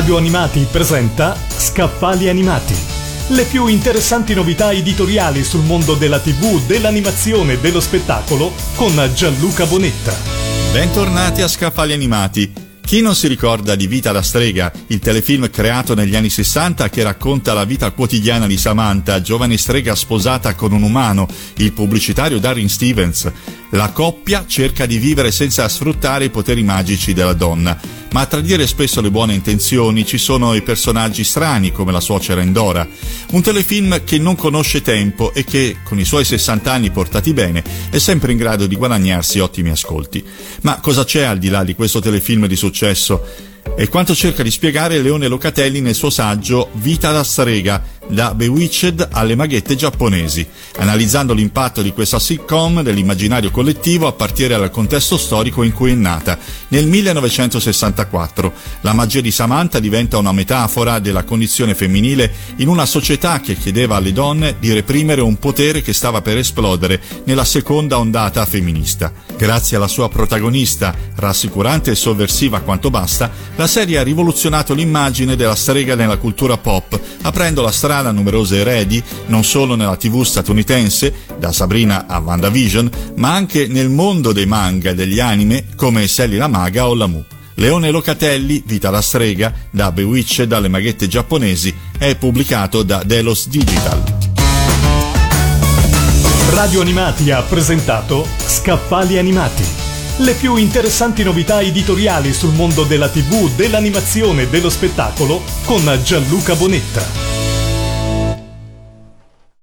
Radio Animati presenta Scaffali Animati. Le più interessanti novità editoriali sul mondo della TV, dell'animazione e dello spettacolo con Gianluca Bonetta. Bentornati a Scaffali Animati. Chi non si ricorda di Vita da strega, il telefilm creato negli anni 60 che racconta la vita quotidiana di Samantha, giovane strega sposata con un umano, il pubblicitario Darren Stevens? La coppia cerca di vivere senza sfruttare i poteri magici della donna, ma a tradire spesso le buone intenzioni ci sono i personaggi strani come la suocera Endora. Un telefilm che non conosce tempo e che, con i suoi 60 anni portati bene, è sempre in grado di guadagnarsi ottimi ascolti. Ma cosa c'è al di là di questo telefilm di successo? È quanto cerca di spiegare Leone Locatelli nel suo saggio Vita da strega, da Bewitched alle maghette giapponesi, analizzando l'impatto di questa sitcom nell'immaginario collettivo a partire dal contesto storico in cui è nata. Nel 1964 la magia di Samantha diventa una metafora della condizione femminile in una società che chiedeva alle donne di reprimere un potere che stava per esplodere nella seconda ondata femminista. Grazie alla sua protagonista, rassicurante e sovversiva quanto basta, la serie ha rivoluzionato l'immagine della strega nella cultura pop, aprendo la strada a numerose eredi, non solo nella TV statunitense, da Sabrina a WandaVision, ma anche nel mondo dei manga e degli anime come Sally la Maga o Lamu. Leone Locatelli, Vita la strega, da Bewitched dalle maghette giapponesi, è pubblicato da Delos Digital. Radio Animati ha presentato Scaffali Animati. Le più interessanti novità editoriali sul mondo della TV, dell'animazione e dello spettacolo con Gianluca Bonetta.